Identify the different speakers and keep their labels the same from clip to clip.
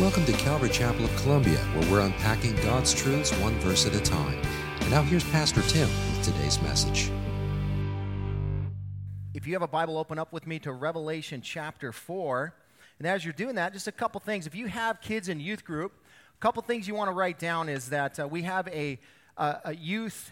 Speaker 1: Welcome to Calvary Chapel of Columbia, where we're unpacking God's truths one verse at a time. And now here's Pastor Tim with today's message.
Speaker 2: If you have a Bible, open up with me to Revelation chapter 4. And as you're doing that, just a couple things. If you have kids in youth group, a couple things you want to write down is that uh, we have a, uh, a youth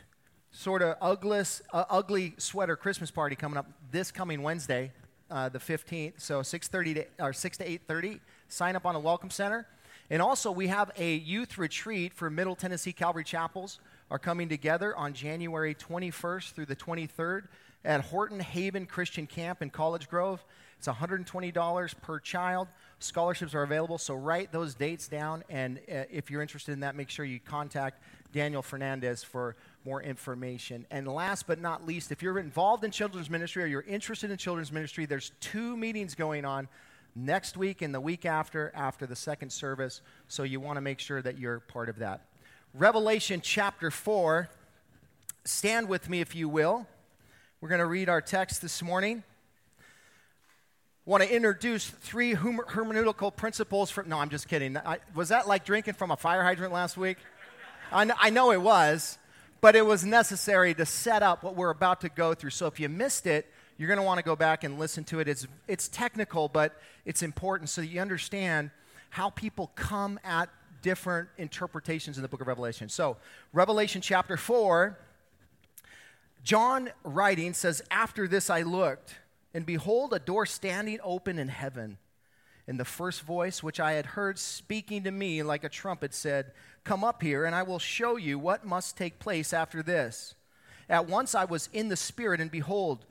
Speaker 2: sort of ugly, uh, ugly sweater Christmas party coming up this coming Wednesday, uh, the 15th. So 6:30 to or 6 to 8:30. Sign up on the Welcome Center. And also, we have a youth retreat for Middle Tennessee Calvary Chapels are coming together on January 21st through the 23rd at Horton Haven Christian Camp in College Grove. It's $120 per child. Scholarships are available, so write those dates down. And uh, if you're interested in that, make sure you contact Daniel Fernandez for more information. And last but not least, if you're involved in children's ministry or you're interested in children's ministry, there's two meetings going on next week and the week after, after the second service. So you want to make sure that you're part of that. Revelation chapter 4. Stand with me, if you will. We're going to read our text this morning. Want to introduce three hermeneutical principles. No, I'm just kidding. I, was that like drinking from a fire hydrant last week? I know, I know it was, but it was necessary to set up what we're about to go through. So if you missed it, you're going to want to go back and listen to it. It's, it's technical, but it's important so that you understand how people come at different interpretations in the book of Revelation. So, Revelation chapter 4, John writing says, After this I looked, and behold, a door standing open in heaven. And the first voice which I had heard speaking to me like a trumpet said, Come up here, and I will show you what must take place after this. At once I was in the Spirit, and behold,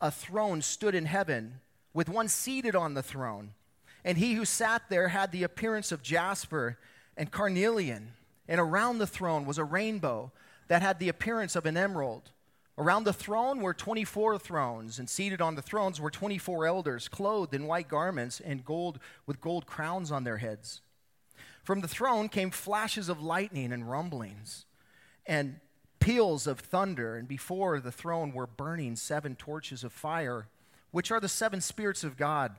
Speaker 2: a throne stood in heaven, with one seated on the throne. And he who sat there had the appearance of jasper and carnelian. And around the throne was a rainbow that had the appearance of an emerald. Around the throne were 24 thrones, and seated on the thrones were 24 elders, clothed in white garments and gold with gold crowns on their heads. From the throne came flashes of lightning and rumblings and peals of thunder, and before the throne were burning seven torches of fire, which are the seven spirits of God.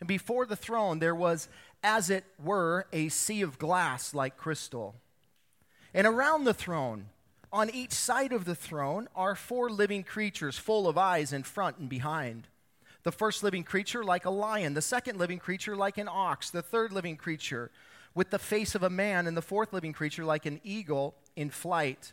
Speaker 2: And before the throne there was, as it were, a sea of glass like crystal. And around the throne, on each side of the throne, are four living creatures full of eyes in front and behind. The first living creature like a lion, the second living creature like an ox, the third living creature with the face of a man, and the fourth living creature like an eagle in flight.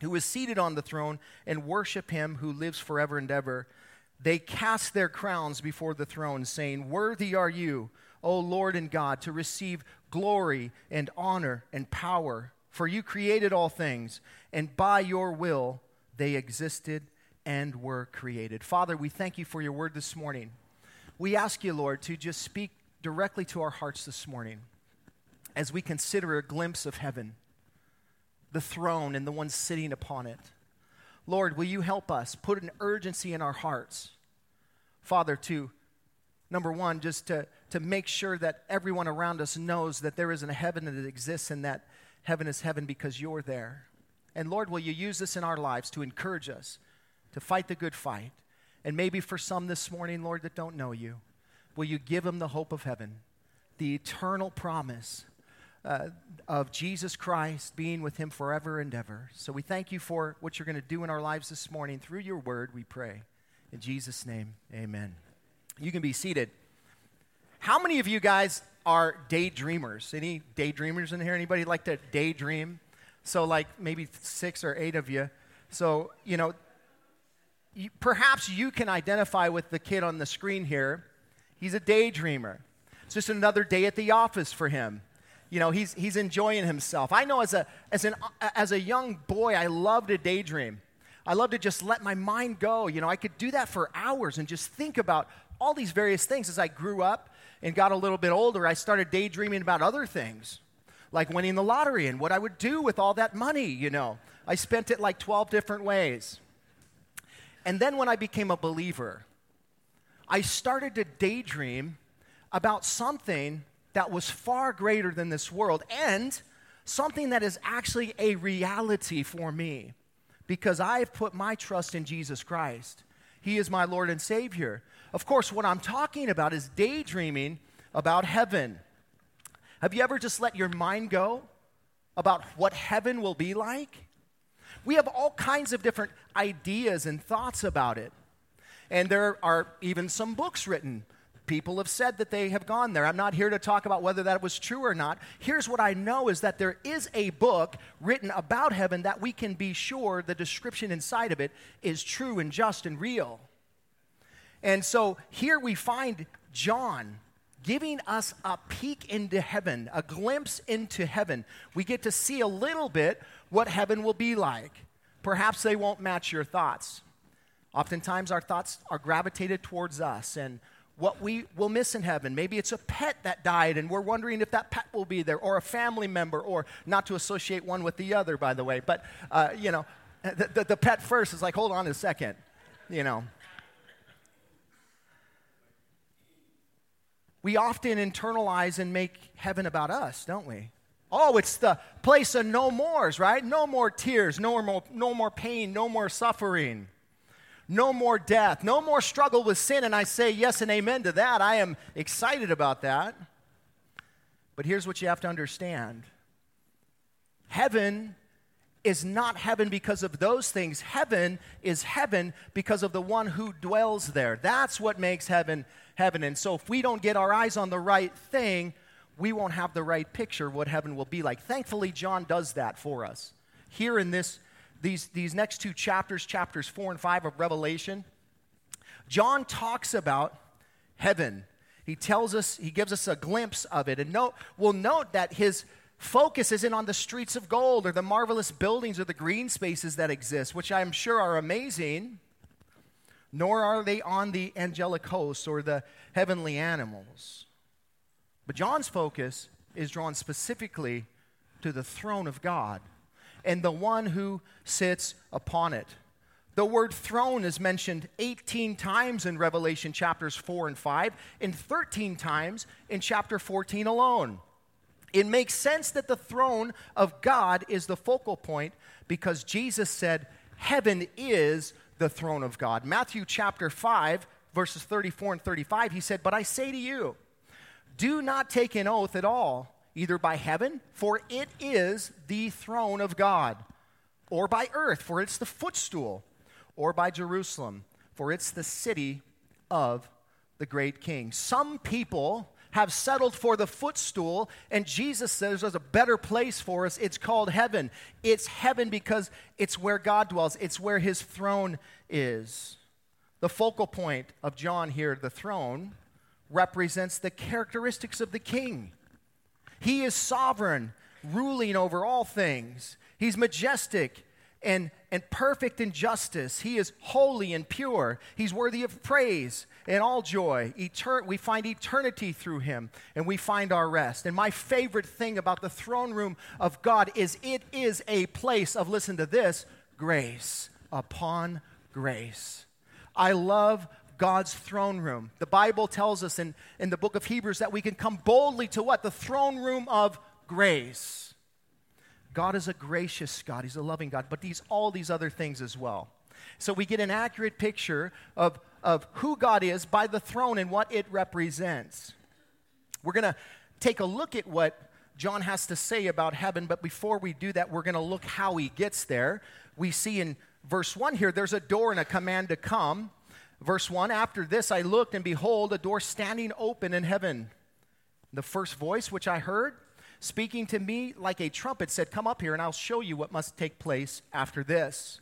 Speaker 2: who is seated on the throne and worship him who lives forever and ever. They cast their crowns before the throne, saying, Worthy are you, O Lord and God, to receive glory and honor and power. For you created all things, and by your will they existed and were created. Father, we thank you for your word this morning. We ask you, Lord, to just speak directly to our hearts this morning as we consider a glimpse of heaven, the throne, and the one sitting upon it. Lord, will you help us put an urgency in our hearts, Father, to number one, just to, to make sure that everyone around us knows that there is a heaven that exists and that heaven is heaven because you're there. And Lord, will you use this in our lives to encourage us to fight the good fight? And maybe for some this morning, Lord, that don't know you, will you give them the hope of heaven, the eternal promise uh, of Jesus Christ being with him forever and ever. So we thank you for what you're going to do in our lives this morning. Through your word, we pray. In Jesus' name, amen. You can be seated. How many of you guys are daydreamers? Any daydreamers in here? Anybody like to daydream? So, like maybe six or eight of you. So, you know, you, perhaps you can identify with the kid on the screen here. He's a daydreamer. It's just another day at the office for him you know, he's, he's enjoying himself. I know as a, as, an, as a young boy, I loved to daydream. I loved to just let my mind go. You know, I could do that for hours and just think about all these various things. As I grew up and got a little bit older, I started daydreaming about other things. like winning the lottery and what I would do with all that money, you know. I spent it like 12 different ways. And then when I became a believer, I started to daydream about something that was far greater than this world and something that is actually a reality for me because I've put my trust in Jesus Christ. He is my Lord and Savior. Of course, what I'm talking about is daydreaming about heaven. Have you ever just let your mind go about what heaven will be like? We have all kinds of different ideas and thoughts about it. And there are even some books written. People have said that they have gone there. I'm not here to talk about whether that was true or not. Here's what I know is that there is a book written about heaven that we can be sure the description inside of it is true and just and real. And so here we find John giving us a peek into heaven, a glimpse into heaven. We get to see a little bit what heaven will be like. Perhaps they won't match your thoughts. Oftentimes, our thoughts are gravitated towards us and what we will miss in heaven. Maybe it's a pet that died and we're wondering if that pet will be there, or a family member, or not to associate one with the other, by the way. But, uh, you know, the, the, the pet first is like, hold on a second, you know. we often internalize and make heaven about us, don't we? Oh, it's the place of no mores, right? No more tears, no more, no more pain, no more suffering, no more death, no more struggle with sin. And I say yes and amen to that. I am excited about that. But here's what you have to understand heaven is not heaven because of those things. Heaven is heaven because of the one who dwells there. That's what makes heaven heaven. And so if we don't get our eyes on the right thing, we won't have the right picture of what heaven will be like. Thankfully, John does that for us. Here in this, these, these next two chapters, chapters four and five of Revelation, John talks about heaven. He tells us, he gives us a glimpse of it. And note, we'll note that his focus isn't on the streets of gold or the marvelous buildings or the green spaces that exist, which I'm sure are amazing nor are they on the angelic hosts or the heavenly animals. But John's focus is drawn specifically to the throne of God and the one who sits upon it. The word throne is mentioned 18 times in Revelation chapters 4 and 5, and 13 times in chapter 14 alone. It makes sense that the throne of God is the focal point because Jesus said, Heaven is the throne of God. Matthew chapter 5, verses 34 and 35, he said, But I say to you, do not take an oath at all, either by heaven, for it is the throne of God, or by earth, for it's the footstool, or by Jerusalem, for it's the city of the great king. Some people have settled for the footstool, and Jesus says there's a better place for us. It's called heaven. It's heaven because it's where God dwells, it's where his throne is. The focal point of John here, the throne, represents the characteristics of the king. He is sovereign, ruling over all things. He's majestic and, and perfect in justice. He is holy and pure. He's worthy of praise and all joy. Etern- we find eternity through him, and we find our rest. And my favorite thing about the throne room of God is it is a place of, listen to this, grace upon grace. I love God's throne room. The Bible tells us in, in the book of Hebrews that we can come boldly to what? The throne room of grace. God is a gracious God, He's a loving God, but He's all these other things as well. So we get an accurate picture of, of who God is by the throne and what it represents. We're going to take a look at what John has to say about heaven, but before we do that, we're going to look how he gets there. We see in verse 1 here, there's a door and a command to come. Verse 1 After this I looked, and behold, a door standing open in heaven. The first voice which I heard, speaking to me like a trumpet, said, Come up here, and I'll show you what must take place after this.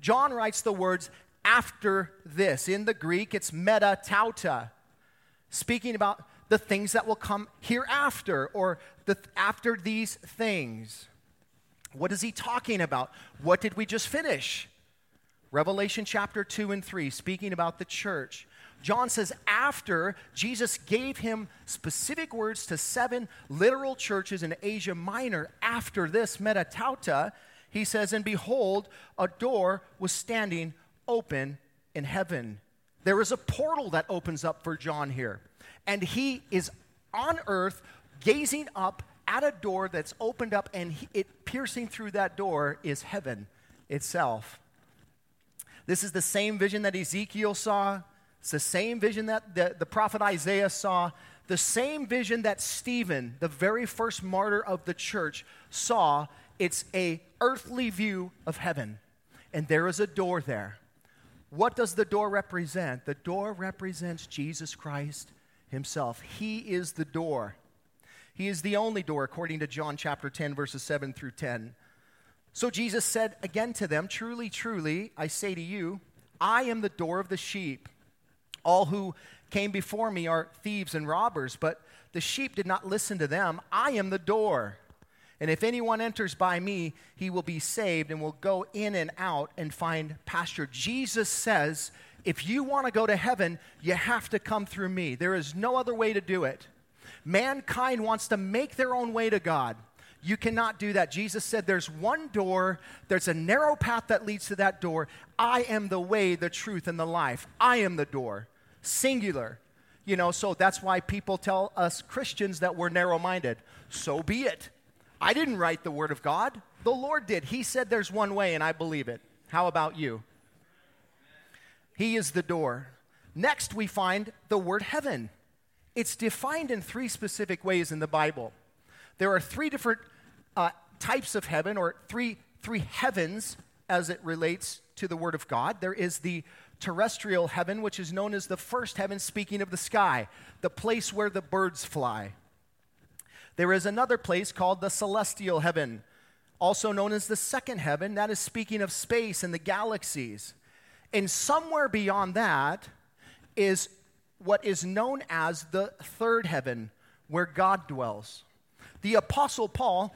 Speaker 2: John writes the words after this. In the Greek, it's meta tauta, speaking about the things that will come hereafter or the, after these things. What is he talking about? What did we just finish? Revelation chapter 2 and 3, speaking about the church. John says, after Jesus gave him specific words to seven literal churches in Asia Minor, after this metatauta, he says, And behold, a door was standing open in heaven. There is a portal that opens up for John here. And he is on earth gazing up at a door that's opened up, and he, it piercing through that door is heaven itself. This is the same vision that Ezekiel saw. It's the same vision that the, the prophet Isaiah saw. The same vision that Stephen, the very first martyr of the church, saw. It's a earthly view of heaven. And there is a door there. What does the door represent? The door represents Jesus Christ himself. He is the door. He is the only door, according to John chapter 10, verses 7 through 10. So Jesus said again to them, Truly, truly, I say to you, I am the door of the sheep. All who came before me are thieves and robbers, but the sheep did not listen to them. I am the door. And if anyone enters by me, he will be saved and will go in and out and find pasture. Jesus says, if you want to go to heaven, you have to come through me. There is no other way to do it. Mankind wants to make their own way to God. You cannot do that. Jesus said there's one door, there's a narrow path that leads to that door. I am the way, the truth, and the life. I am the door. Singular. You know, so that's why people tell us Christians that we're narrow minded. So be it. I didn't write the Word of God, the Lord did. He said there's one way, and I believe it. How about you? He is the door. Next, we find the word heaven. It's defined in three specific ways in the Bible. There are three different uh, types of heaven, or three, three heavens as it relates to the Word of God. There is the terrestrial heaven, which is known as the first heaven, speaking of the sky, the place where the birds fly. There is another place called the celestial heaven, also known as the second heaven, that is speaking of space and the galaxies. And somewhere beyond that is what is known as the third heaven, where God dwells. The apostle Paul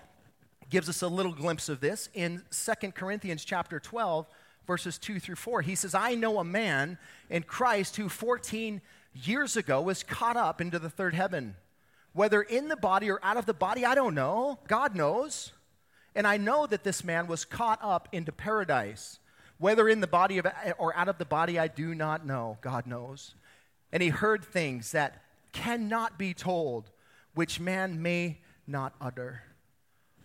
Speaker 2: gives us a little glimpse of this in 2 Corinthians chapter 12 verses 2 through 4. He says, "I know a man in Christ who 14 years ago was caught up into the third heaven. Whether in the body or out of the body, I don't know. God knows. And I know that this man was caught up into paradise. Whether in the body of, or out of the body, I do not know. God knows. And he heard things that cannot be told, which man may not utter.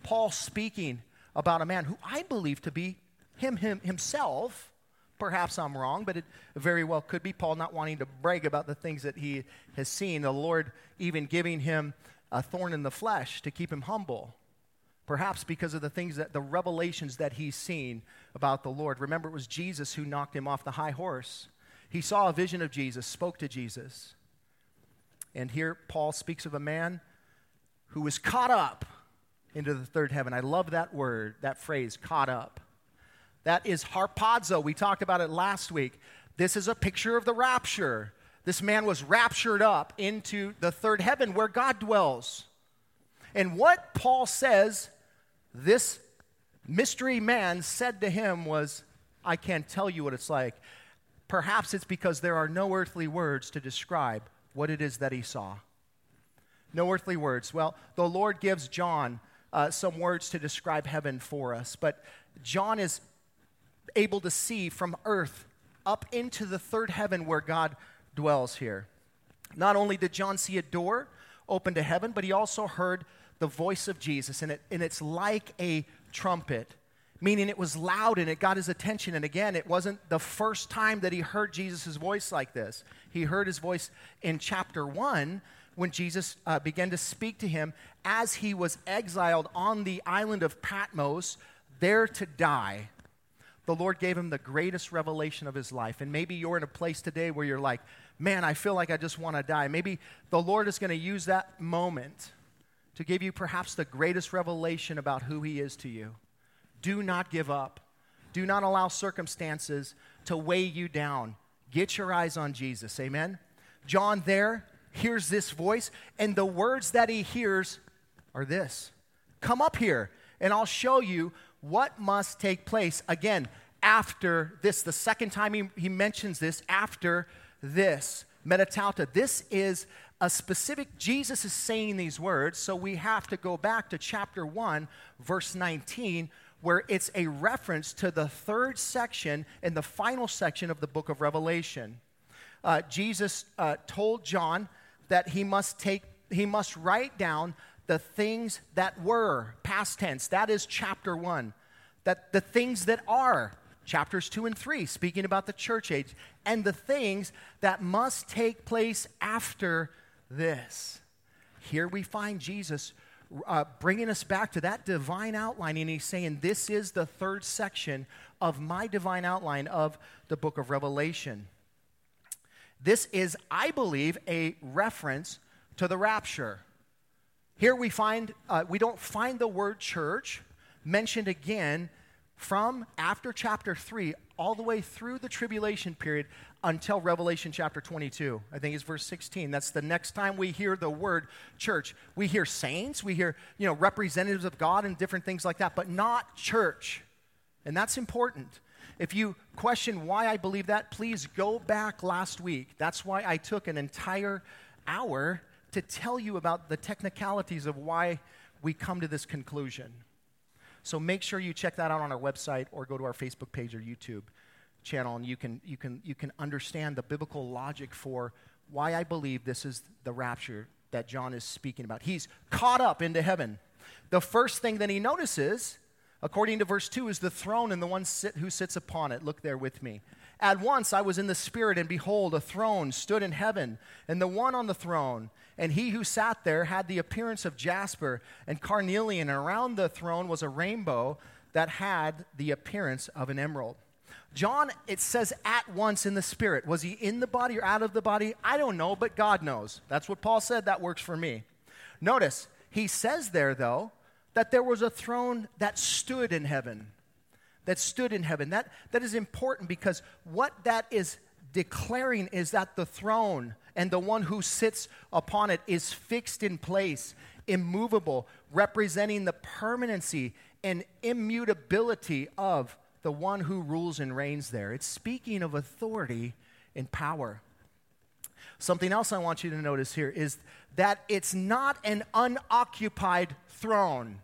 Speaker 2: Paul speaking about a man who I believe to be him, him himself. Perhaps I'm wrong, but it very well could be Paul not wanting to brag about the things that he has seen. The Lord even giving him a thorn in the flesh to keep him humble. Perhaps because of the things that the revelations that he's seen about the Lord. Remember, it was Jesus who knocked him off the high horse. He saw a vision of Jesus, spoke to Jesus. And here Paul speaks of a man who was caught up into the third heaven. I love that word, that phrase, caught up. That is harpazo. We talked about it last week. This is a picture of the rapture. This man was raptured up into the third heaven where God dwells. And what Paul says this mystery man said to him was, I can't tell you what it's like. Perhaps it's because there are no earthly words to describe what it is that he saw. No earthly words. Well, the Lord gives John uh, some words to describe heaven for us, but John is able to see from earth up into the third heaven where God dwells here. Not only did John see a door open to heaven, but he also heard the voice of Jesus, and, it, and it's like a trumpet, meaning it was loud and it got his attention. And again, it wasn't the first time that he heard Jesus' voice like this. He heard his voice in chapter 1 when Jesus uh, began to speak to him as he was exiled on the island of Patmos, there to die. The Lord gave him the greatest revelation of his life. And maybe you're in a place today where you're like, man, I feel like I just want to die. Maybe the Lord is going to use that moment to give you perhaps the greatest revelation about who he is to you. Do not give up. Do not allow circumstances to weigh you down. Get your eyes on Jesus. Amen. John there hears this voice, and the words that he hears are this Come up here, and I'll show you what must take place. Again, after this, the second time he, he mentions this, after this. metatauta. This is a specific, Jesus is saying these words, so we have to go back to chapter 1, verse 19, where it's a reference to the third section and the final section of the book of Revelation. Uh, Jesus uh, told John that he must take, he must write down the things that were, past tense. That is chapter 1. That the things that are, chapters 2 and 3, speaking about the church age, and the things that must take place after this. Here we find Jesus uh, bringing us back to that divine outline, and he's saying, This is the third section of my divine outline of the book of Revelation. This is, I believe, a reference to the rapture. Here we find, uh, we don't find the word church mentioned again from after chapter 3 all the way through the tribulation period until Revelation chapter 22. I think it's verse 16. That's the next time we hear the word church. We hear saints, we hear, you know, representatives of God and different things like that, but not church. And that's important. If you question why I believe that, please go back last week. That's why I took an entire hour to tell you about the technicalities of why we come to this conclusion. So make sure you check that out on our website or go to our Facebook page or YouTube channel and you can, you can, you can understand the biblical logic for why I believe this is the rapture that John is speaking about. He's caught up into heaven. The first thing that he notices, according to verse 2, is the throne and the one sit, who sits upon it. Look there with me. At once I was in the Spirit, and behold, a throne stood in heaven, and the one on the throne, and he who sat there had the appearance of jasper and carnelian, and around the throne was a rainbow that had the appearance of an emerald. John, it says at once in the Spirit. Was he in the body or out of the body? I don't know, but God knows. That's what Paul said. That works for me. Notice, he says there, though, that there was a throne that stood in heaven that stood in heaven. That, that is important because what that is declaring is that the throne and the one who sits upon it is fixed in place, immovable, representing the permanency and immutability of the one who rules and reigns there. It's speaking of authority and power. Something else I want you to notice here is that it's not an unoccupied throne.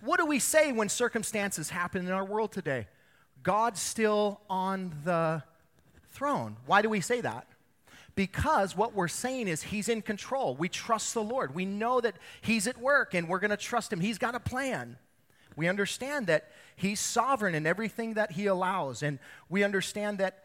Speaker 2: What do we say when circumstances happen in our world today? God's still on the throne. Why do we say that? Because what we're saying is He's in control. We trust the Lord. We know that He's at work and we're going to trust Him. He's got a plan. We understand that He's sovereign in everything that He allows. And we understand that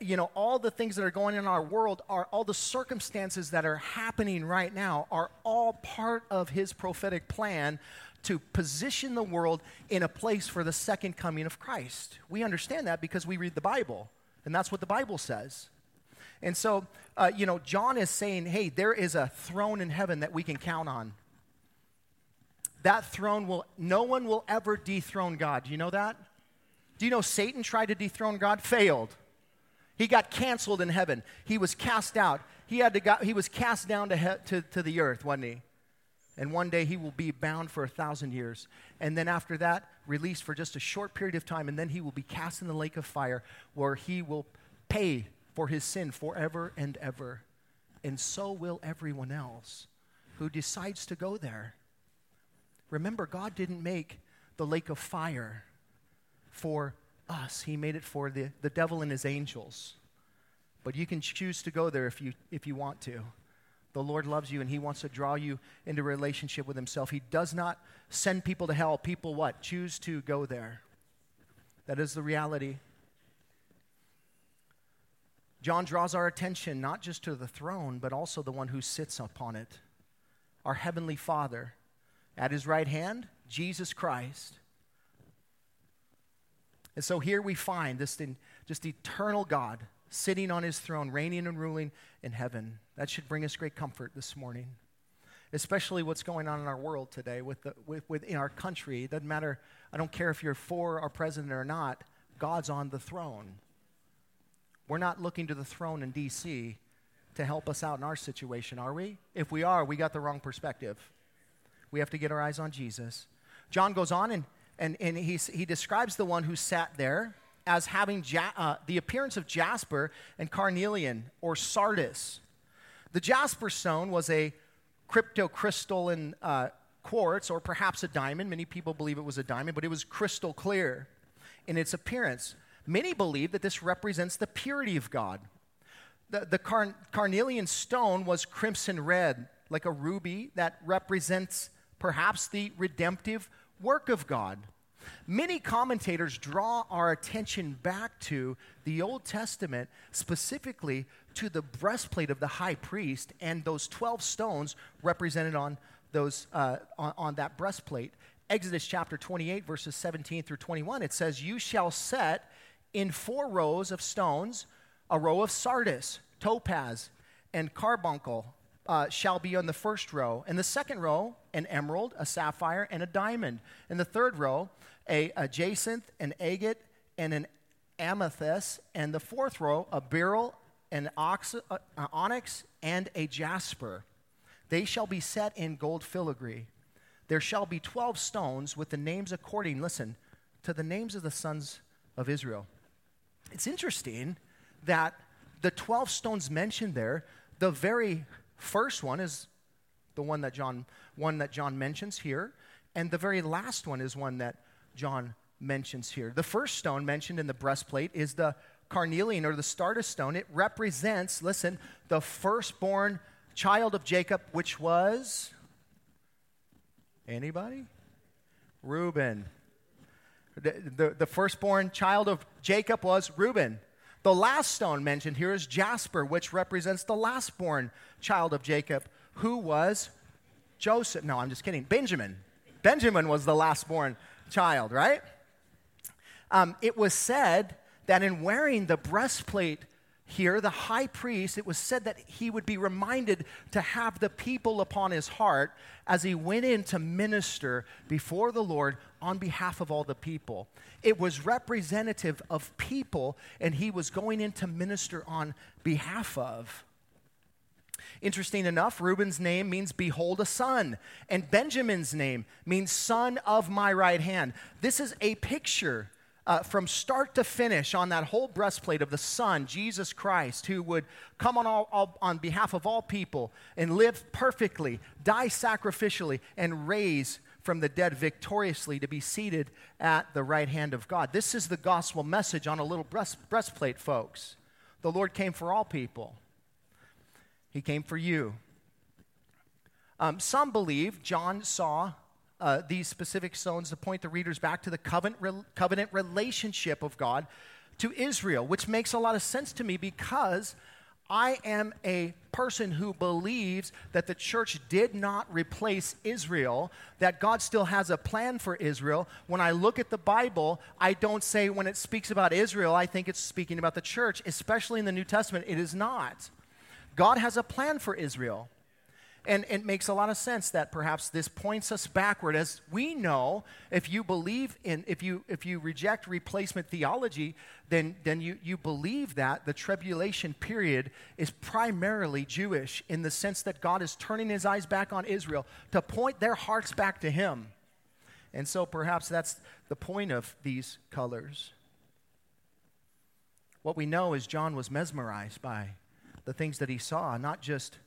Speaker 2: you know all the things that are going in our world are all the circumstances that are happening right now are all part of his prophetic plan to position the world in a place for the second coming of Christ. We understand that because we read the Bible, and that's what the Bible says. And so, uh, you know, John is saying, hey, there is a throne in heaven that we can count on. That throne will, no one will ever dethrone God. Do you know that? Do you know Satan tried to dethrone God? Failed. He got canceled in heaven. He was cast out. He, had to go, he was cast down to, he, to, to the earth, wasn't he? and one day he will be bound for a thousand years. And then after that, released for just a short period of time, and then he will be cast in the lake of fire where he will pay for his sin forever and ever. And so will everyone else who decides to go there. Remember, God didn't make the lake of fire for us, He made it for the, the devil and his angels. But you can choose to go there if you, if you want to. The Lord loves you and He wants to draw you into relationship with Himself. He does not send people to hell. People what? Choose to go there. That is the reality. John draws our attention not just to the throne, but also the one who sits upon it. Our Heavenly Father. At His right hand, Jesus Christ. And so here we find this just eternal God sitting on his throne, reigning and ruling in heaven. That should bring us great comfort this morning, especially what's going on in our world today, with the, with, within our country. It doesn't matter, I don't care if you're for our president or not, God's on the throne. We're not looking to the throne in D.C. to help us out in our situation, are we? If we are, we got the wrong perspective. We have to get our eyes on Jesus. John goes on and, and, and he, he describes the one who sat there as having ja- uh, the appearance of jasper and carnelian or sardis. The jasper stone was a cryptocrystalline uh, quartz or perhaps a diamond. Many people believe it was a diamond, but it was crystal clear in its appearance. Many believe that this represents the purity of God. The, the car- carnelian stone was crimson red, like a ruby that represents perhaps the redemptive work of God. Many commentators draw our attention back to the Old Testament, specifically to the breastplate of the high priest and those 12 stones represented on, those, uh, on, on that breastplate. Exodus chapter 28, verses 17 through 21, it says, You shall set in four rows of stones a row of sardis, topaz, and carbuncle uh, shall be on the first row. In the second row, an emerald, a sapphire, and a diamond. In the third row, a, a jacinth, an agate, and an amethyst. And the fourth row, a beryl, an ox, uh, onyx, and a jasper. They shall be set in gold filigree. There shall be 12 stones with the names according, listen, to the names of the sons of Israel. It's interesting that the 12 stones mentioned there, the very first one is the one that John, one that John mentions here, and the very last one is one that John mentions here. The first stone mentioned in the breastplate is the carnelian or the sardis stone. It represents, listen, the firstborn child of Jacob, which was anybody? Reuben. The, the, the, firstborn child of Jacob was Reuben. The last stone mentioned here is Jasper, which represents the last born child of Jacob, who was Joseph. No, I'm just kidding. Benjamin. Benjamin was the last born child, right? Um, it was said that in wearing the breastplate here, the high priest, it was said that he would be reminded to have the people upon his heart as he went in to minister before the Lord on behalf of all the people. It was representative of people, and he was going in to minister on behalf of. Interesting enough, Reuben's name means behold a son, and Benjamin's name means son of my right hand. This is a picture uh, from start to finish on that whole breastplate of the Son, Jesus Christ, who would come on, all, all, on behalf of all people and live perfectly, die sacrificially, and raise from the dead victoriously to be seated at the right hand of God. This is the gospel message on a little breast, breastplate, folks. The Lord came for all people, He came for you. Um, some believe John saw uh, these specific stones to point the readers back to the covenant, re- covenant relationship of God to Israel, which makes a lot of sense to me because I am a person who believes that the church did not replace Israel, that God still has a plan for Israel. When I look at the Bible, I don't say when it speaks about Israel, I think it's speaking about the church, especially in the New Testament. It is not. God has a plan for Israel. And it makes a lot of sense that perhaps this points us backward. As we know, if you believe in, if you, if you reject replacement theology, then, then you, you believe that the tribulation period is primarily Jewish in the sense that God is turning his eyes back on Israel to point their hearts back to him. And so perhaps that's the point of these colors. What we know is John was mesmerized by the things that he saw, not just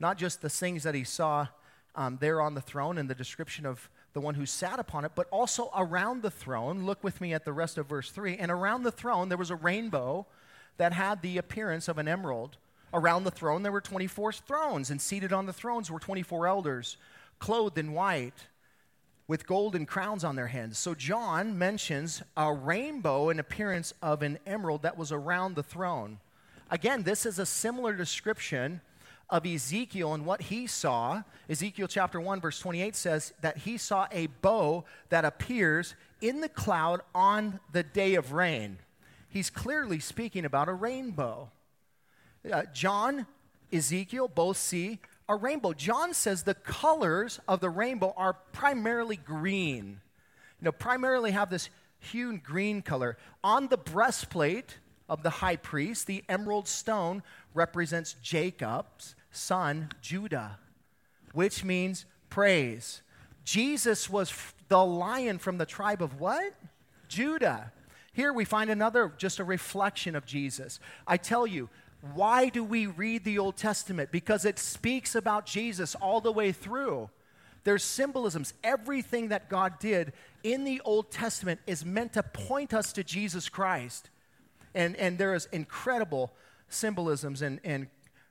Speaker 2: not just the things that he saw um, there on the throne and the description of the one who sat upon it, but also around the throne. Look with me at the rest of verse 3. And around the throne, there was a rainbow that had the appearance of an emerald. Around the throne, there were 24 thrones, and seated on the thrones were 24 elders, clothed in white, with golden crowns on their heads. So John mentions a rainbow in appearance of an emerald that was around the throne. Again, this is a similar description of Ezekiel and what he saw. Ezekiel chapter 1, verse 28 says that he saw a bow that appears in the cloud on the day of rain. He's clearly speaking about a rainbow. Uh, John, Ezekiel both see a rainbow. John says the colors of the rainbow are primarily green. You know, primarily have this hewn green color. On the breastplate of the high priest, the emerald stone represents Jacob's son, Judah, which means praise. Jesus was the lion from the tribe of what? Judah. Here we find another, just a reflection of Jesus. I tell you, why do we read the Old Testament? Because it speaks about Jesus all the way through. There's symbolisms. Everything that God did in the Old Testament is meant to point us to Jesus Christ. And, and there is incredible symbolisms and, and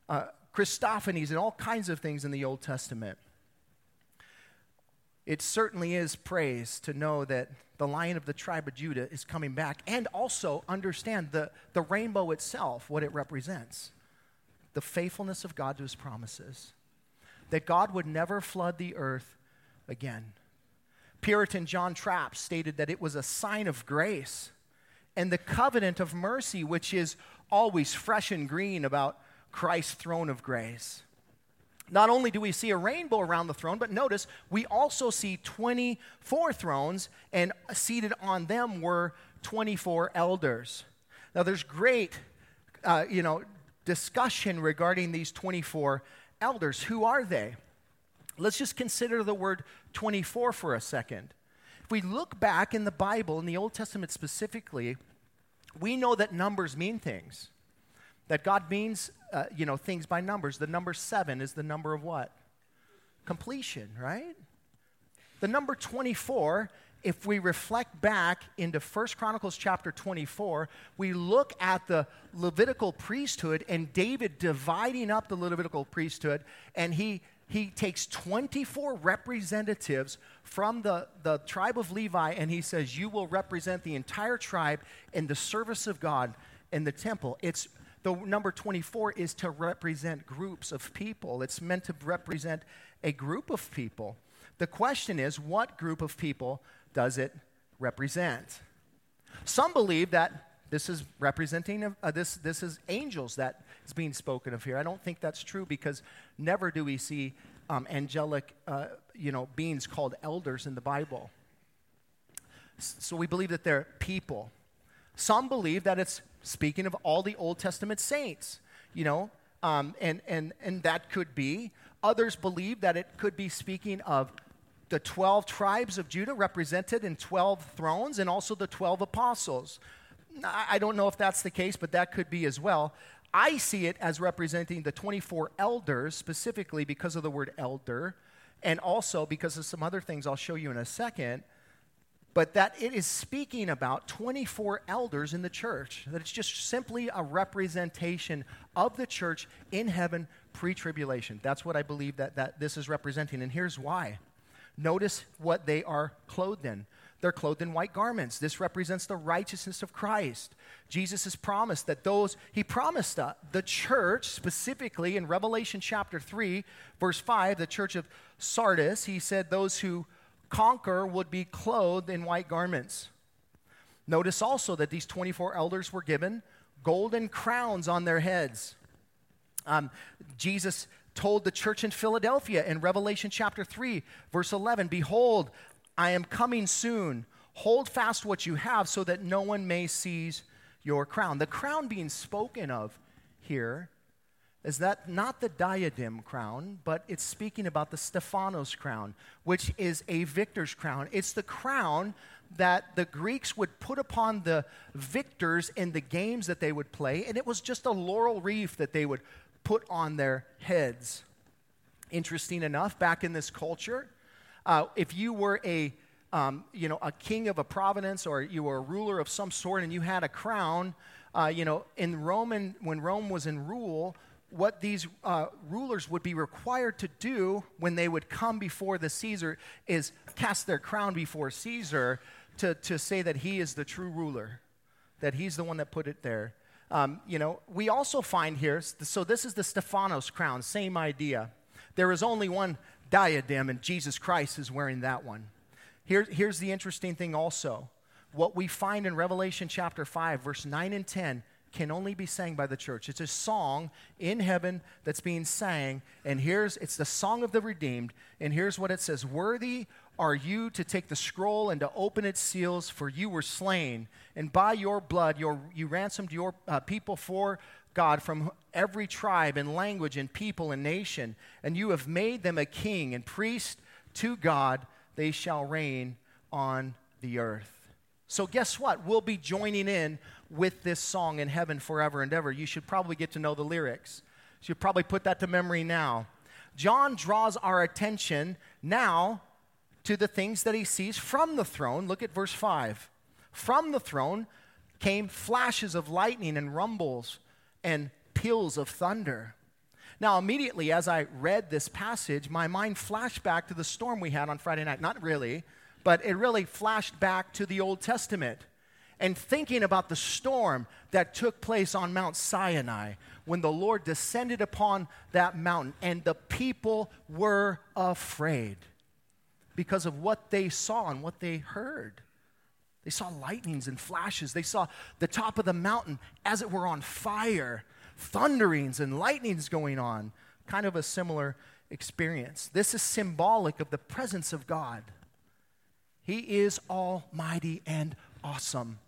Speaker 2: uh, Christophanies and all kinds of things in the Old Testament. It certainly is praise to know that the lion of the tribe of Judah is coming back and also understand the, the rainbow itself, what it represents the faithfulness of God to his promises, that God would never flood the earth again. Puritan John Trapp stated that it was a sign of grace and the covenant of mercy, which is always fresh and green about Christ's throne of grace. Not only do we see a rainbow around the throne, but notice we also see 24 thrones, and seated on them were 24 elders. Now, there's great, uh, you know, discussion regarding these 24 elders. Who are they? Let's just consider the word 24 for a second. If we look back in the Bible, in the Old Testament specifically, we know that numbers mean things. That God means, uh, you know, things by numbers. The number seven is the number of what? Completion, right? The number 24, if we reflect back into 1 Chronicles chapter 24, we look at the Levitical priesthood and David dividing up the Levitical priesthood, and he he takes 24 representatives from the, the tribe of Levi and he says, You will represent the entire tribe in the service of God in the temple. It's the number 24 is to represent groups of people, it's meant to represent a group of people. The question is, what group of people does it represent? Some believe that this is representing uh, this, this is angels that is being spoken of here. I don't think that's true because never do we see um, angelic uh, you know, beings called elders in the Bible. So we believe that they're people. Some believe that it's speaking of all the Old Testament saints, you know, um, and, and, and that could be. Others believe that it could be speaking of the 12 tribes of Judah represented in 12 thrones and also the 12 apostles. I don't know if that's the case, but that could be as well. I see it as representing the 24 elders, specifically because of the word elder, and also because of some other things I'll show you in a second but that it is speaking about 24 elders in the church, that it's just simply a representation of the church in heaven pre tribulation. That's what I believe that, that this is representing, and here's why. Notice what they are clothed in. They're clothed in white garments. This represents the righteousness of Christ. Jesus has promised that those, he promised uh, the church, specifically in Revelation chapter 3, verse 5, the church of Sardis, he said, Those who conquer would be clothed in white garments. Notice also that these 24 elders were given golden crowns on their heads. Um, Jesus told the church in Philadelphia in Revelation chapter 3, verse 11 Behold, I am coming soon. Hold fast what you have so that no one may seize your crown. The crown being spoken of here is that not the diadem crown, but it's speaking about the Stephanos crown, which is a victor's crown. It's the crown that the Greeks would put upon the victors in the games that they would play, and it was just a laurel wreath that they would put on their heads. Interesting enough, back in this culture, uh, if you were a um, you know, a king of a province or you were a ruler of some sort and you had a crown, uh, you know, in Roman, when Rome was in rule, what these uh, rulers would be required to do when they would come before the Caesar is cast their crown before Caesar to, to say that he is the true ruler, that he's the one that put it there. Um, you know, we also find here, so this is the Stephanos crown, same idea. There is only one diadem, and Jesus Christ is wearing that one. Here, here's the interesting thing also. What we find in Revelation chapter 5, verse 9 and 10 can only be sang by the church. It's a song in heaven that's being sang, and here's it's the song of the redeemed, and here's what it says: Worthy are you to take the scroll and to open its seals, for you were slain, and by your blood your, you ransomed your uh, people for God from every tribe and language and people and nation, and you have made them a king and priest to God. They shall reign on the earth. So, guess what? We'll be joining in with this song in heaven forever and ever. You should probably get to know the lyrics. You should probably put that to memory now. John draws our attention now to the things that he sees from the throne. Look at verse 5. From the throne came flashes of lightning and rumbles and peals of thunder. Now, immediately as I read this passage, my mind flashed back to the storm we had on Friday night. Not really, but it really flashed back to the Old Testament and thinking about the storm that took place on Mount Sinai when the Lord descended upon that mountain and the people were afraid because of what they saw and what they heard. They saw lightnings and flashes. They saw the top of the mountain as it were on fire, thunderings and lightnings going on. Kind of a similar experience. This is symbolic of the presence of God. He is almighty and awesome.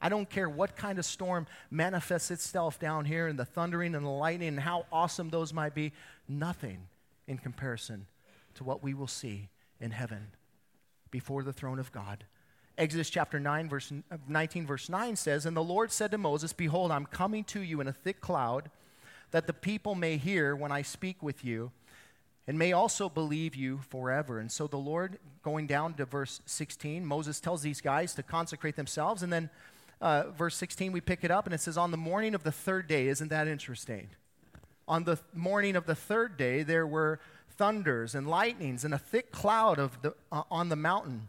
Speaker 2: I don't care what kind of storm manifests itself down here and the thundering and the lightning and how awesome those might be. Nothing in comparison to what we will see in heaven before the throne of God. Exodus chapter 9, verse 19, verse 9 says, And the Lord said to Moses, Behold, I'm coming to you in a thick cloud, that the people may hear when I speak with you, and may also believe you forever. And so the Lord, going down to verse 16, Moses tells these guys to consecrate themselves. And then uh, verse 16, we pick it up, and it says, On the morning of the third day, isn't that interesting? On the morning of the third day, there were thunders and lightnings and a thick cloud of the, uh, on the mountain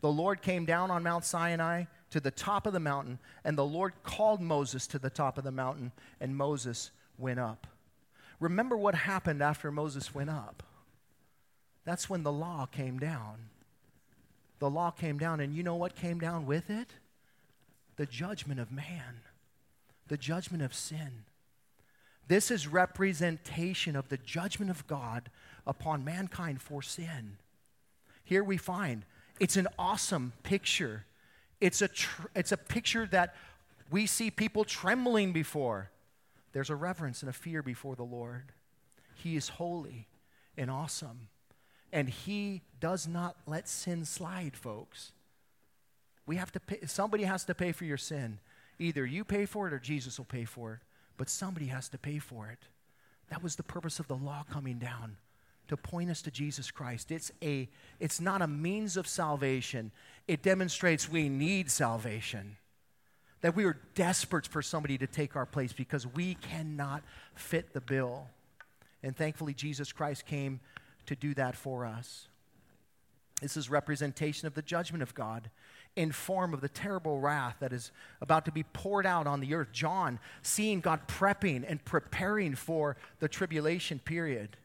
Speaker 2: the Lord came down on Mount Sinai to the top of the mountain, and the Lord called Moses to the top of the mountain, and Moses went up. Remember what happened after Moses went up? That's when the law came down. The law came down, and you know what came down with it? The judgment of man, the judgment of sin. This is representation of the judgment of God upon mankind for sin. Here we find it's an awesome picture. It's a, tr- it's a picture that we see people trembling before. There's a reverence and a fear before the Lord. He is holy and awesome. And He does not let sin slide, folks. We have to pay, somebody has to pay for your sin. Either you pay for it or Jesus will pay for it. But somebody has to pay for it. That was the purpose of the law coming down to point us to Jesus Christ. It's, a, it's not a means of salvation, it demonstrates we need salvation. That we are desperate for somebody to take our place because we cannot fit the bill. And thankfully, Jesus Christ came to do that for us. This is representation of the judgment of God in form of the terrible wrath that is about to be poured out on the earth. John seeing God prepping and preparing for the tribulation period.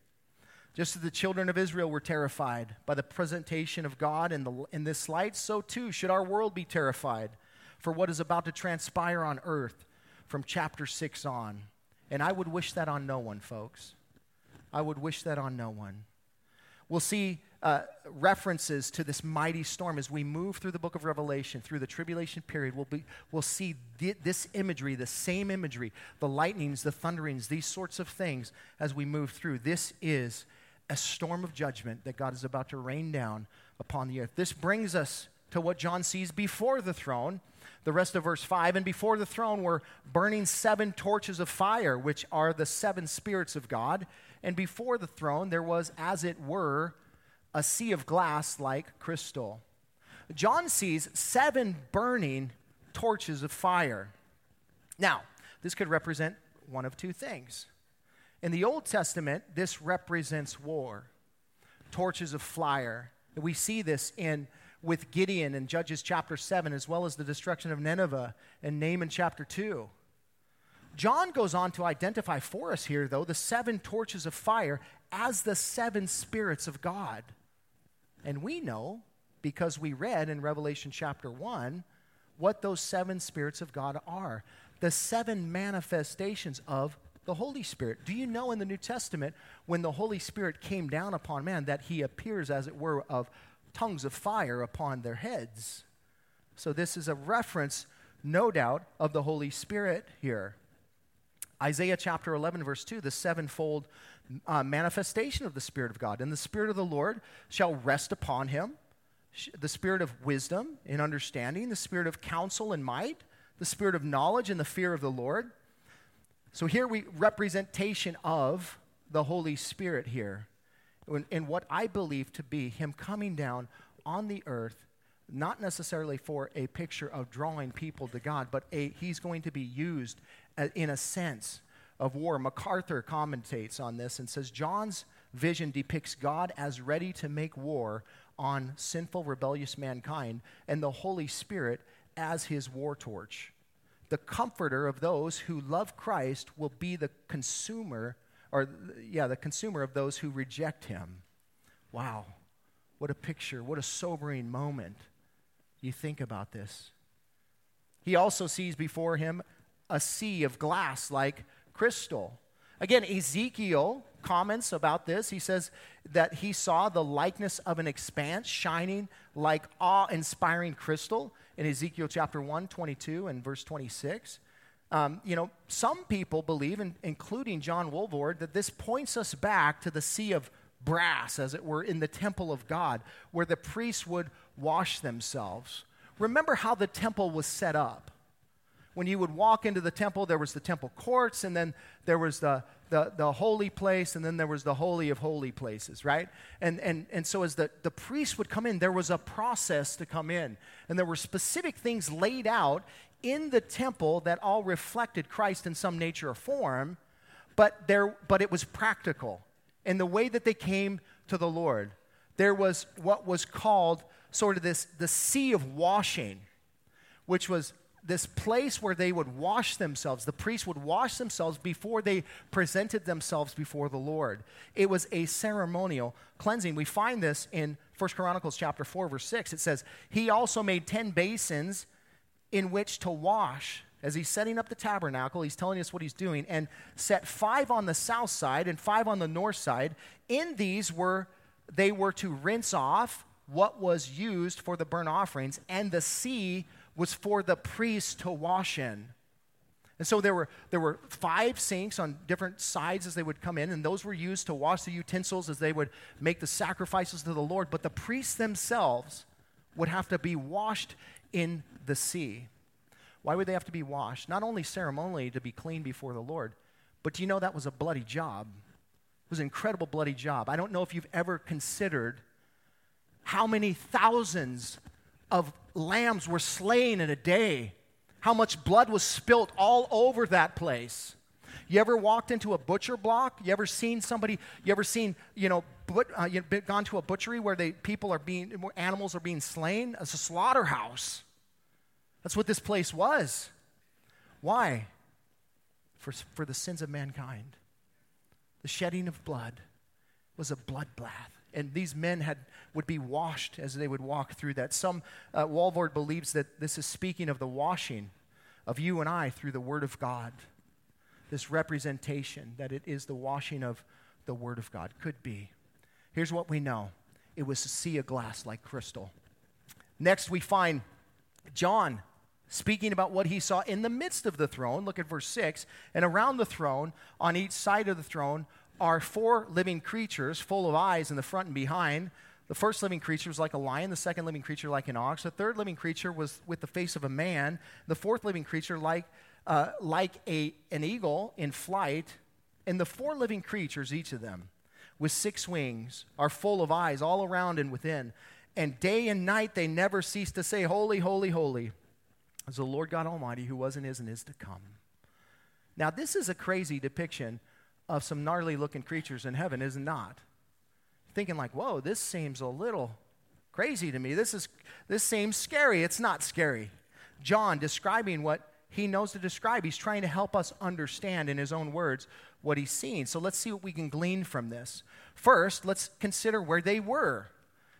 Speaker 2: Just as the children of Israel were terrified by the presentation of God in, the, in this light, so too should our world be terrified for what is about to transpire on earth from chapter 6 on. And I would wish that on no one, folks. I would wish that on no one. We'll see uh, references to this mighty storm as we move through the book of Revelation, through the tribulation period. We'll, be, we'll see th- this imagery, the same imagery, the lightnings, the thunderings, these sorts of things as we move through. This is a storm of judgment that God is about to rain down upon the earth. This brings us to what John sees before the throne. The rest of verse 5 and before the throne were burning seven torches of fire, which are the seven spirits of God. And before the throne there was, as it were, a sea of glass like crystal. John sees seven burning torches of fire. Now, this could represent one of two things. In the Old Testament, this represents war, torches of fire. We see this in with Gideon in Judges chapter 7, as well as the destruction of Nineveh in Nahum chapter 2. John goes on to identify for us here, though, the seven torches of fire as the seven spirits of God. And we know, because we read in Revelation chapter 1, what those seven spirits of God are the seven manifestations of the Holy Spirit. Do you know in the New Testament, when the Holy Spirit came down upon man, that he appears, as it were, of tongues of fire upon their heads? So, this is a reference, no doubt, of the Holy Spirit here. Isaiah chapter 11, verse 2, the sevenfold uh, manifestation of the Spirit of God. And the Spirit of the Lord shall rest upon him the Spirit of wisdom and understanding, the Spirit of counsel and might, the Spirit of knowledge and the fear of the Lord. So here we representation of the Holy Spirit here. In what I believe to be Him coming down on the earth not necessarily for a picture of drawing people to God, but a, he's going to be used in a sense of war. MacArthur commentates on this and says John's vision depicts God as ready to make war on sinful, rebellious mankind, and the Holy Spirit as his war torch. The comforter of those who love Christ will be the consumer, or yeah, the consumer of those who reject him. Wow, what a picture, what a sobering moment you think about this. He also sees before him a sea of glass like crystal. Again, Ezekiel comments about this. He says that he saw the likeness of an expanse shining like awe inspiring crystal in Ezekiel chapter 1, 22, and verse 26. Um, you know, some people believe, including John Walvoord, that this points us back to the sea of brass, as it were, in the temple of God, where the priests would wash themselves. Remember how the temple was set up. When you would walk into the temple, there was the temple courts, and then there was the, the, the holy place, and then there was the holy of holy places, right? And, and, and so as the, the priest would come in, there was a process to come in. And there were specific things laid out in the temple that all reflected Christ in some nature or form, but, there, but it was practical in the way that they came to the Lord. There was what was called sort of this the sea of washing, which was this place where they would wash themselves. The priests would wash themselves before they presented themselves before the Lord. It was a ceremonial cleansing. We find this in 1 Chronicles chapter 4 verse 6. It says, "He also made 10 basins in which to wash as he's setting up the tabernacle, he's telling us what he's doing, and set five on the south side and five on the north side. In these were they were to rinse off what was used for the burnt offerings, and the sea was for the priests to wash in. And so there were, there were five sinks on different sides as they would come in, and those were used to wash the utensils as they would make the sacrifices to the Lord. But the priests themselves would have to be washed in the sea. Why would they have to be washed? Not only ceremonially to be clean before the Lord, but do you know that was a bloody job? It was an incredible bloody job. I don't know if you've ever considered how many thousands of lambs were slain in a day, how much blood was spilt all over that place. You ever walked into a butcher block? You ever seen somebody? You ever seen you know? But, uh, you gone to a butchery where they people are being animals are being slain? It's a slaughterhouse. That's what this place was. Why? For, for the sins of mankind. The shedding of blood was a bloodbath. And these men had, would be washed as they would walk through that. Some, uh, Walvoord believes that this is speaking of the washing of you and I through the Word of God. This representation that it is the washing of the Word of God. Could be. Here's what we know it was a sea of glass like crystal. Next, we find John speaking about what he saw in the midst of the throne. Look at verse 6. And around the throne, on each side of the throne, are four living creatures full of eyes in the front and behind. The first living creature was like a lion, the second living creature like an ox, the third living creature was with the face of a man, the fourth living creature like, uh, like a, an eagle in flight, and the four living creatures, each of them, with six wings, are full of eyes all around and within. And day and night they never cease to say, Holy, holy, holy is the Lord God Almighty who was and is and is to come. Now, this is a crazy depiction of some gnarly looking creatures in heaven, is not? Thinking like, whoa, this seems a little crazy to me. This is this seems scary. It's not scary. John describing what he knows to describe. He's trying to help us understand in his own words what he's seen. So let's see what we can glean from this. First, let's consider where they were.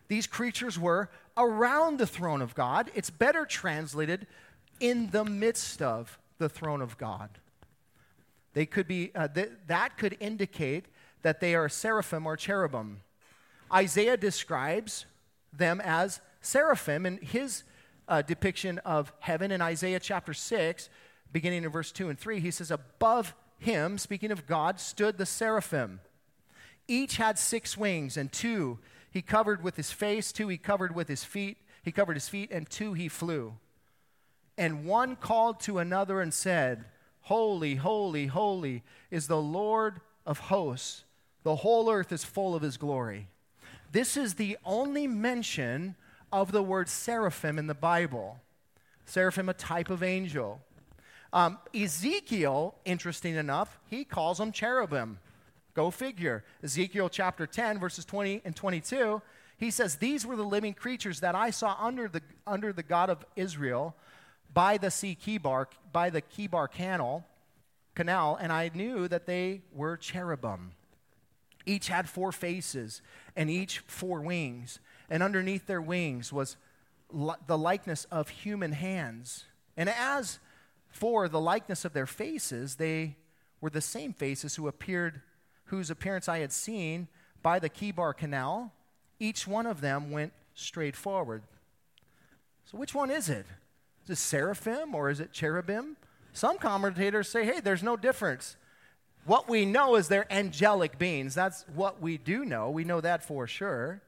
Speaker 2: These creatures were around the throne of God. It's better translated in the midst of the throne of God. They could be, uh, th- that could indicate that they are seraphim or cherubim. Isaiah describes them as seraphim in his uh, depiction of heaven in Isaiah chapter 6, beginning in verse 2 and 3. He says, Above him, speaking of God, stood the seraphim. Each had six wings, and two he covered with his face, two he covered with his feet, he covered his feet, and two he flew. And one called to another and said, Holy, holy, holy is the Lord of hosts. The whole earth is full of his glory. This is the only mention of the word seraphim in the Bible. Seraphim, a type of angel. Um, Ezekiel, interesting enough, he calls them cherubim. Go figure. Ezekiel chapter 10, verses 20 and 22, he says, These were the living creatures that I saw under the, under the God of Israel by the sea Chebar, by the Chebar canal, canal, and I knew that they were cherubim. Each had four faces and each four wings, and underneath their wings was li- the likeness of human hands. And as for the likeness of their faces, they were the same faces who appeared, whose appearance I had seen by the Chebar Canal. Each one of them went straight forward. So, which one is it? Is it seraphim or is it cherubim? Some commentators say, hey, there's no difference. What we know is they're angelic beings. That's what we do know. We know that for sure.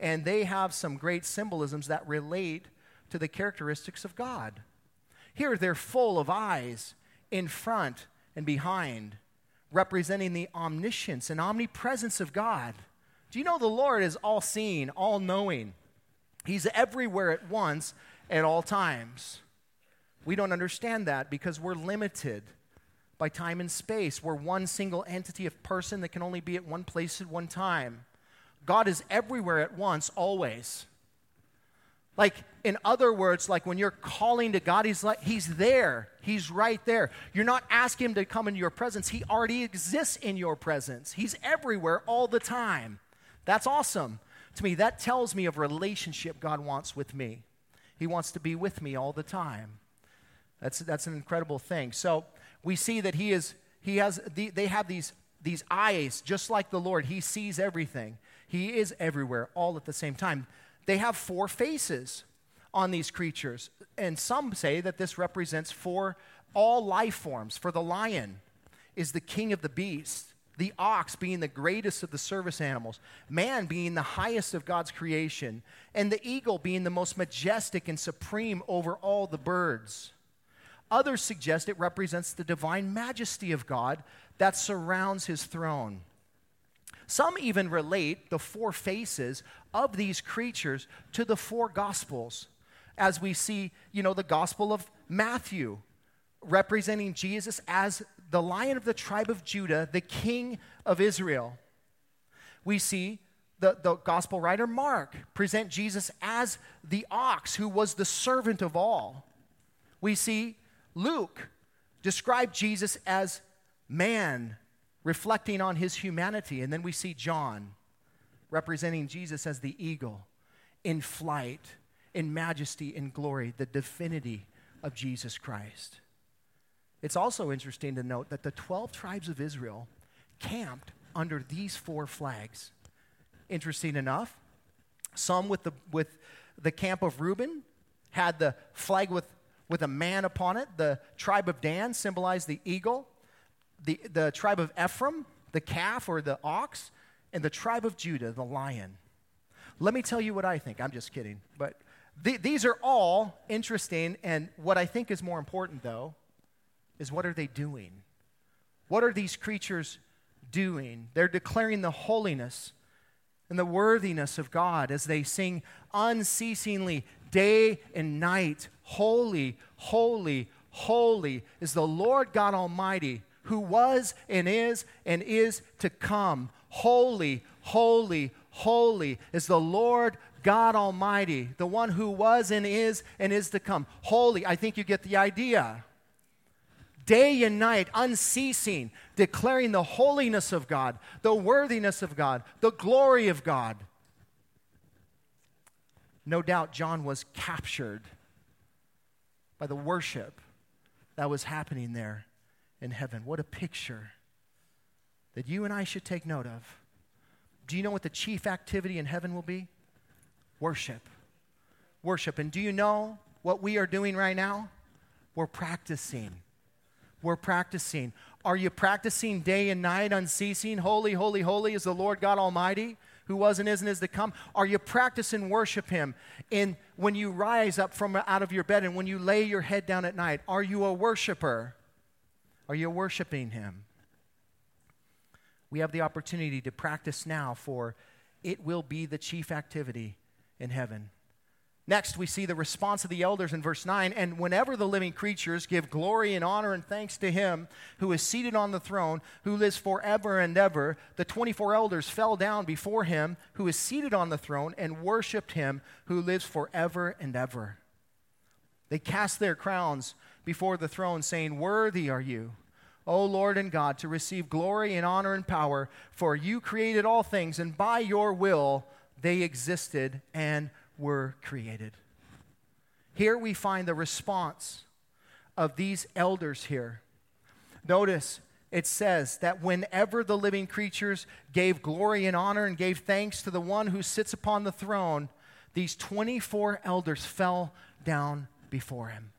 Speaker 2: And they have some great symbolisms that relate to the characteristics of God. Here, they're full of eyes in front and behind, representing the omniscience and omnipresence of God. Do you know the Lord is all seeing, all knowing? He's everywhere at once at all times. We don't understand that because we're limited by time and space. We're one single entity of person that can only be at one place at one time. God is everywhere at once, always. Like, in other words, like when you're calling to God, He's like, He's there. He's right there. You're not asking Him to come into your presence. He already exists in your presence. He's everywhere all the time. That's awesome. To me, that tells me of relationship God wants with me. He wants to be with me all the time. That's, that's an incredible thing. So we see that he is, he has, the, they have these, these eyes just like the Lord. He sees everything. He is everywhere all at the same time. They have four faces on these creatures. And some say that this represents for all life forms. For the lion is the king of the beasts, the ox being the greatest of the service animals, man being the highest of God's creation, and the eagle being the most majestic and supreme over all the birds. Others suggest it represents the divine majesty of God that surrounds his throne. Some even relate the four faces of these creatures to the four gospels, as we see, you know, the gospel of Matthew representing Jesus as the lion of the tribe of Judah, the king of Israel. We see the, the gospel writer Mark present Jesus as the ox who was the servant of all. We see Luke described Jesus as man, reflecting on his humanity. And then we see John representing Jesus as the eagle in flight, in majesty, in glory, the divinity of Jesus Christ. It's also interesting to note that the 12 tribes of Israel camped under these four flags. Interesting enough, some with the, with the camp of Reuben had the flag with with a man upon it. The tribe of Dan symbolized the eagle, the, the tribe of Ephraim, the calf or the ox, and the tribe of Judah, the lion. Let me tell you what I think. I'm just kidding. But th- these are all interesting. And what I think is more important, though, is what are they doing? What are these creatures doing? They're declaring the holiness and the worthiness of God as they sing unceasingly, day and night, Holy, holy, holy is the Lord God Almighty, who was and is and is to come. Holy, holy, holy is the Lord God Almighty, the one who was and is and is to come. Holy, I think you get the idea. Day and night, unceasing, declaring the holiness of God, the worthiness of God, the glory of God. No doubt John was captured by the worship that was happening there in heaven. What a picture that you and I should take note of. Do you know what the chief activity in heaven will be? Worship. Worship. And do you know what we are doing right now? We're practicing. We're practicing. Are you practicing day and night unceasing? Holy, holy, holy is the Lord God Almighty who was and is and is to come? Are you practicing worship Him in when you rise up from out of your bed and when you lay your head down at night? Are you a worshiper? Are you worshiping Him? We have the opportunity to practice now, for it will be the chief activity in heaven. Next, we see the response of the elders in verse 9. And whenever the living creatures give glory and honor and thanks to him who is seated on the throne, who lives forever and ever, the 24 elders fell down before him who is seated on the throne and worshiped him who lives forever and ever. They cast their crowns before the throne, saying, Worthy are you, O Lord and God, to receive glory and honor and power, for you created all things, and by your will they existed and were created. Here we find the response of these elders here. Notice it says that whenever the living creatures gave glory and honor and gave thanks to the one who sits upon the throne, these 24 elders fell down before him.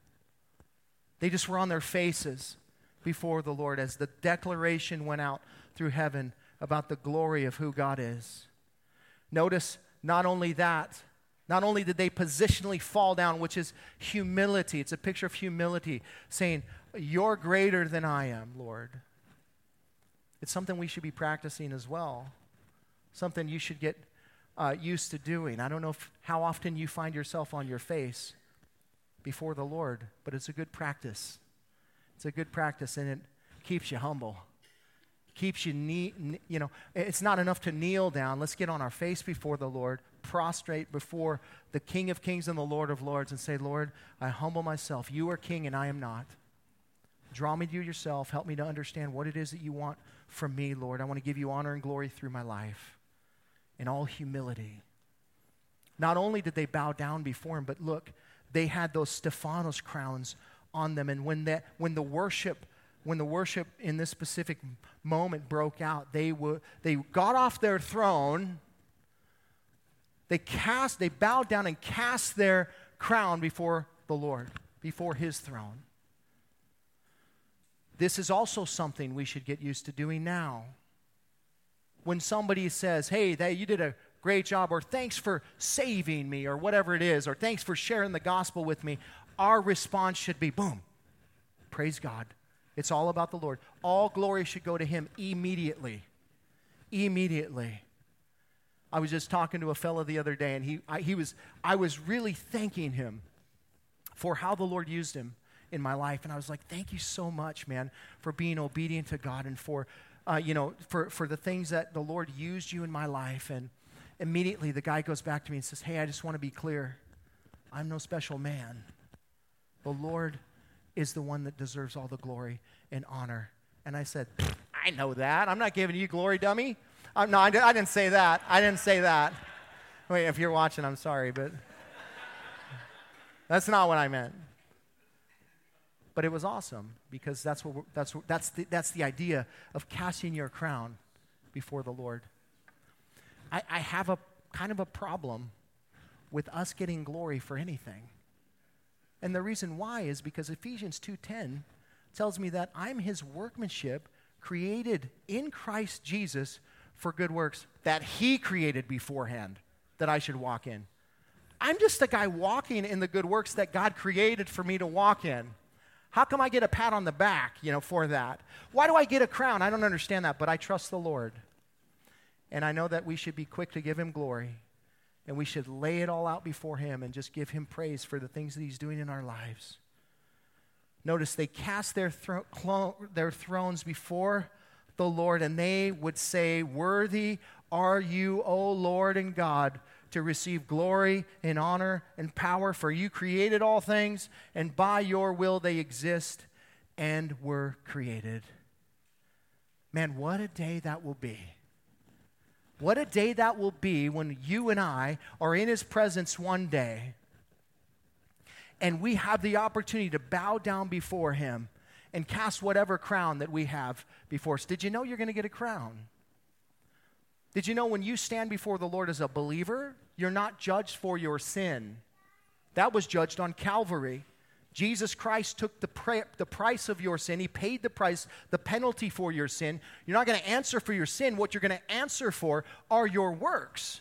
Speaker 2: They just were on their faces before the Lord as the declaration went out through heaven about the glory of who God is. Notice not only that, not only did they positionally fall down, which is humility, it's a picture of humility, saying, You're greater than I am, Lord. It's something we should be practicing as well, something you should get uh, used to doing. I don't know if, how often you find yourself on your face before the Lord, but it's a good practice. It's a good practice, and it keeps you humble keeps you, knee, you know, it's not enough to kneel down. Let's get on our face before the Lord, prostrate before the King of Kings and the Lord of Lords, and say, Lord, I humble myself. You are King and I am not. Draw me to you yourself. Help me to understand what it is that you want from me, Lord. I want to give you honor and glory through my life in all humility. Not only did they bow down before him, but look, they had those Stephanos crowns on them. And when, that, when the worship when the worship in this specific moment broke out, they, were, they got off their throne, they cast, they bowed down and cast their crown before the Lord, before his throne. This is also something we should get used to doing now. When somebody says, hey, that you did a great job, or thanks for saving me, or whatever it is, or thanks for sharing the gospel with me, our response should be, boom, praise God. It's all about the Lord. All glory should go to Him immediately. Immediately. I was just talking to a fellow the other day, and he, I, he was, I was really thanking him for how the Lord used him in my life. And I was like, thank you so much, man, for being obedient to God and for, uh, you know, for, for the things that the Lord used you in my life. And immediately the guy goes back to me and says, hey, I just want to be clear. I'm no special man. The Lord is the one that deserves all the glory and honor. And I said, I know that. I'm not giving you glory, dummy. No, I, I didn't say that. I didn't say that. Wait, if you're watching, I'm sorry, but that's not what I meant. But it was awesome because that's, what that's, that's, the, that's the idea of casting your crown before the Lord. I, I have a kind of a problem with us getting glory for anything. And the reason why is because Ephesians 2:10 tells me that I'm his workmanship created in Christ Jesus for good works that he created beforehand that I should walk in. I'm just a guy walking in the good works that God created for me to walk in. How come I get a pat on the back, you know, for that? Why do I get a crown? I don't understand that, but I trust the Lord. And I know that we should be quick to give him glory and we should lay it all out before Him and just give Him praise for the things that He's doing in our lives. Notice they cast their, thro- their thrones before the Lord, and they would say, Worthy are you, O Lord and God, to receive glory and honor and power, for you created all things, and by your will they exist and were created. Man, what a day that will be what a day that will be when you and I are in His presence one day. And we have the opportunity to bow down before Him and cast whatever crown that we have before us. Did you know you're going to get a crown? Did you know when you stand before the Lord as a believer, you're not judged for your sin? That was judged on Calvary. Jesus Christ took the, the price of your sin. He paid the price, the penalty for your sin. You're not going to answer for your sin. What you're going to answer for are your works.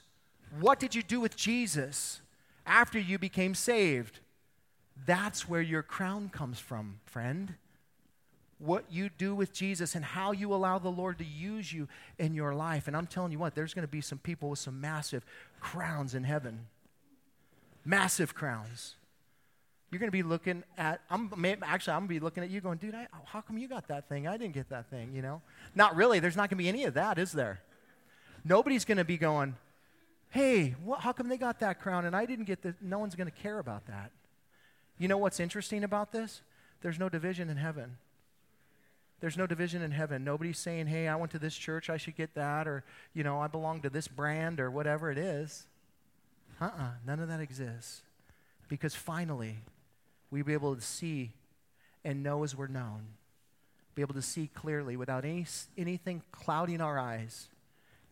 Speaker 2: What did you do with Jesus after you became saved? That's where your crown comes from, friend. What you do with Jesus and how you allow the Lord to use you in your life. And I'm telling you what, there's going to be some people with some massive crowns in heaven. Massive crowns you're going to be looking at, I'm, actually, I'm going to be looking at you going, dude, I, how come you got that thing? I didn't get that thing, you know? Not really. There's not going to be any of that, is there? Nobody's going to be going, hey, what, how come they got that crown and I didn't get the, no one's going to care about that. You know what's interesting about this? There's no division in heaven. There's no division in heaven. Nobody's saying, hey, I went to this church, I should get that, or, you know, I belong to this brand, or whatever it is. Uh uh-uh, uh none of that exists. Because finally, we'll be able to see and know as we're known, be able to see clearly without any, anything clouding our eyes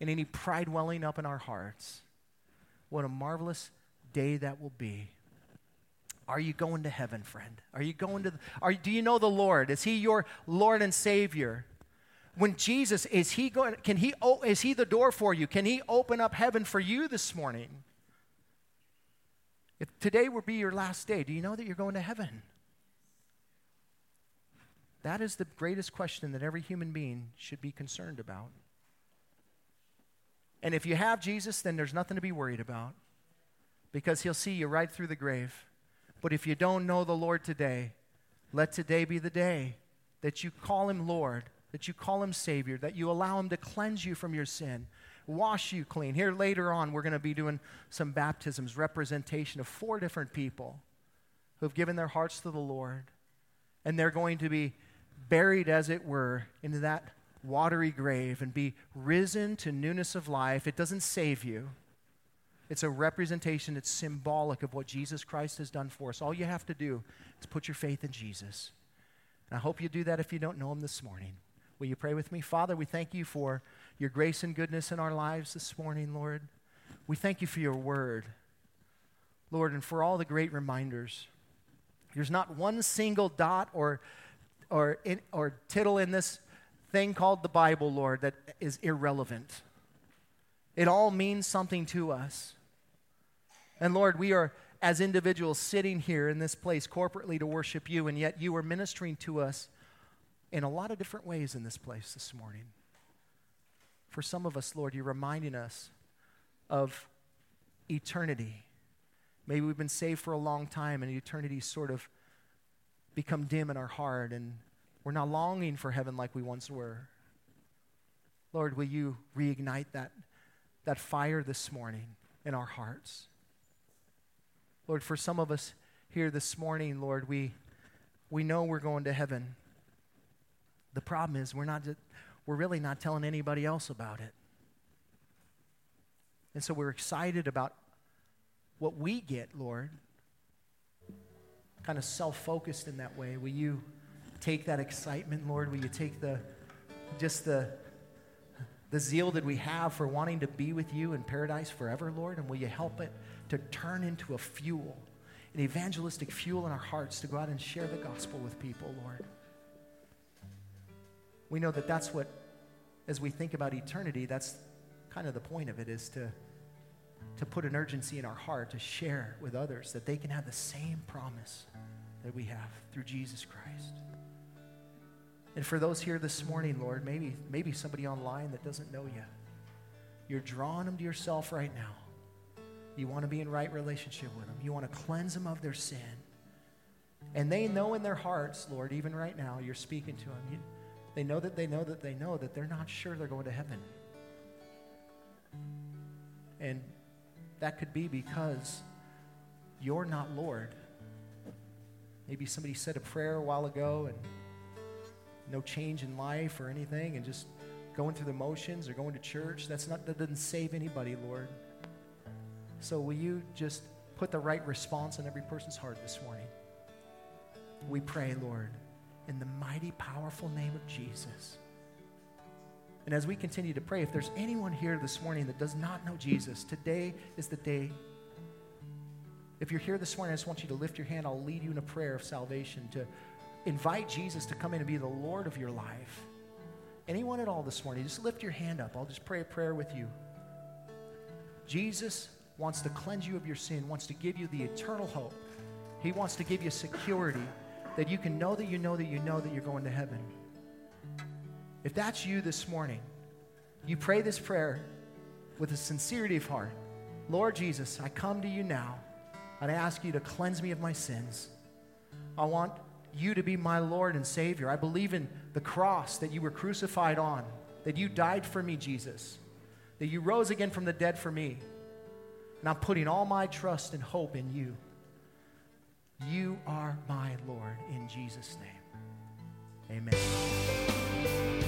Speaker 2: and any pride welling up in our hearts. What a marvelous day that will be. Are you going to heaven, friend? Are you going to, the, are, do you know the Lord? Is He your Lord and Savior? When Jesus, is He going, can He, oh, is He the door for you? Can He open up heaven for you this morning? If today will be your last day, do you know that you're going to heaven? That is the greatest question that every human being should be concerned about. And if you have Jesus, then there's nothing to be worried about because he'll see you right through the grave. But if you don't know the Lord today, let today be the day that you call him Lord, that you call him Savior, that you allow him to cleanse you from your sin, wash you clean. Here later on, we're going to be doing some baptisms, representation of four different people who have given their hearts to the Lord. And they're going to be buried, as it were, into that watery grave and be risen to newness of life. It doesn't save you. It's a representation, it's symbolic of what Jesus Christ has done for us. All you have to do is put your faith in Jesus. And I hope you do that if you don't know him this morning. Will you pray with me? Father, we thank you for your grace and goodness in our lives this morning, Lord. We thank you for your word, Lord, and for all the great reminders. There's not one single dot or, or, in, or tittle in this thing called the Bible, Lord, that is irrelevant. It all means something to us. And Lord, we are, as individuals, sitting here in this place corporately to worship you, and yet you are ministering to us in a lot of different ways in this place this morning. For some of us, Lord, you're reminding us of eternity. Maybe we've been saved for a long time and eternity sort of become dim in our heart and we're not longing for heaven like we once were. Lord, will you reignite that, that fire this morning in our hearts? Lord, for some of us here this morning, Lord, we, we know we're going to heaven. The problem is we're not, we're really not telling anybody else about it. And so we're excited about what we get, Lord. Kind of self focused in that way. Will you take that excitement, Lord? Will you take the just the the zeal that we have for wanting to be with you in paradise forever, Lord? And will you help it to turn into a fuel, an evangelistic fuel in our hearts to go out and share the gospel with people, Lord? we know that that's what, as we think about eternity, that's kind of the point of it is to, to put an urgency in our heart to share with others that they can have the same promise that we have through Jesus Christ. And for those here this morning, Lord, maybe, maybe somebody online that doesn't know you, you're drawing them to yourself right now. You want to be in right relationship with them. You want to cleanse them of their sin. And they know in their hearts, Lord, even right now, you're speaking to them. You, they know that they know that they know that they're not sure they're going to heaven. And that could be because you're not Lord. Maybe somebody said a prayer a while ago and no change in life or anything and just going through the motions or going to church. That's not that doesn't save anybody, Lord. So will you just put the right response in every person's heart this morning. We pray, Lord, in the mighty, powerful name of Jesus. And as we continue to pray, if there's anyone here this morning that does not know Jesus, today is the day. If you're here this morning, I just want you to lift your hand. I'll lead you in a prayer of salvation to invite Jesus to come in and be the Lord of your life. Anyone at all this morning, just lift your hand up. I'll just pray a prayer with you. Jesus wants to cleanse you of your sin, wants to give you the eternal hope. He wants to give you security that you can know that you know that you know that you're going to heaven. If that's you this morning, you pray this prayer with a sincerity of heart. Lord Jesus, I come to you now and I ask you to cleanse me of my sins. I want you to be my Lord and Savior. I believe in the cross that you were crucified on, that you died for me, Jesus, that you rose again from the dead for me. And I'm putting all my trust and hope in you. You are my Lord in Jesus' name. Amen.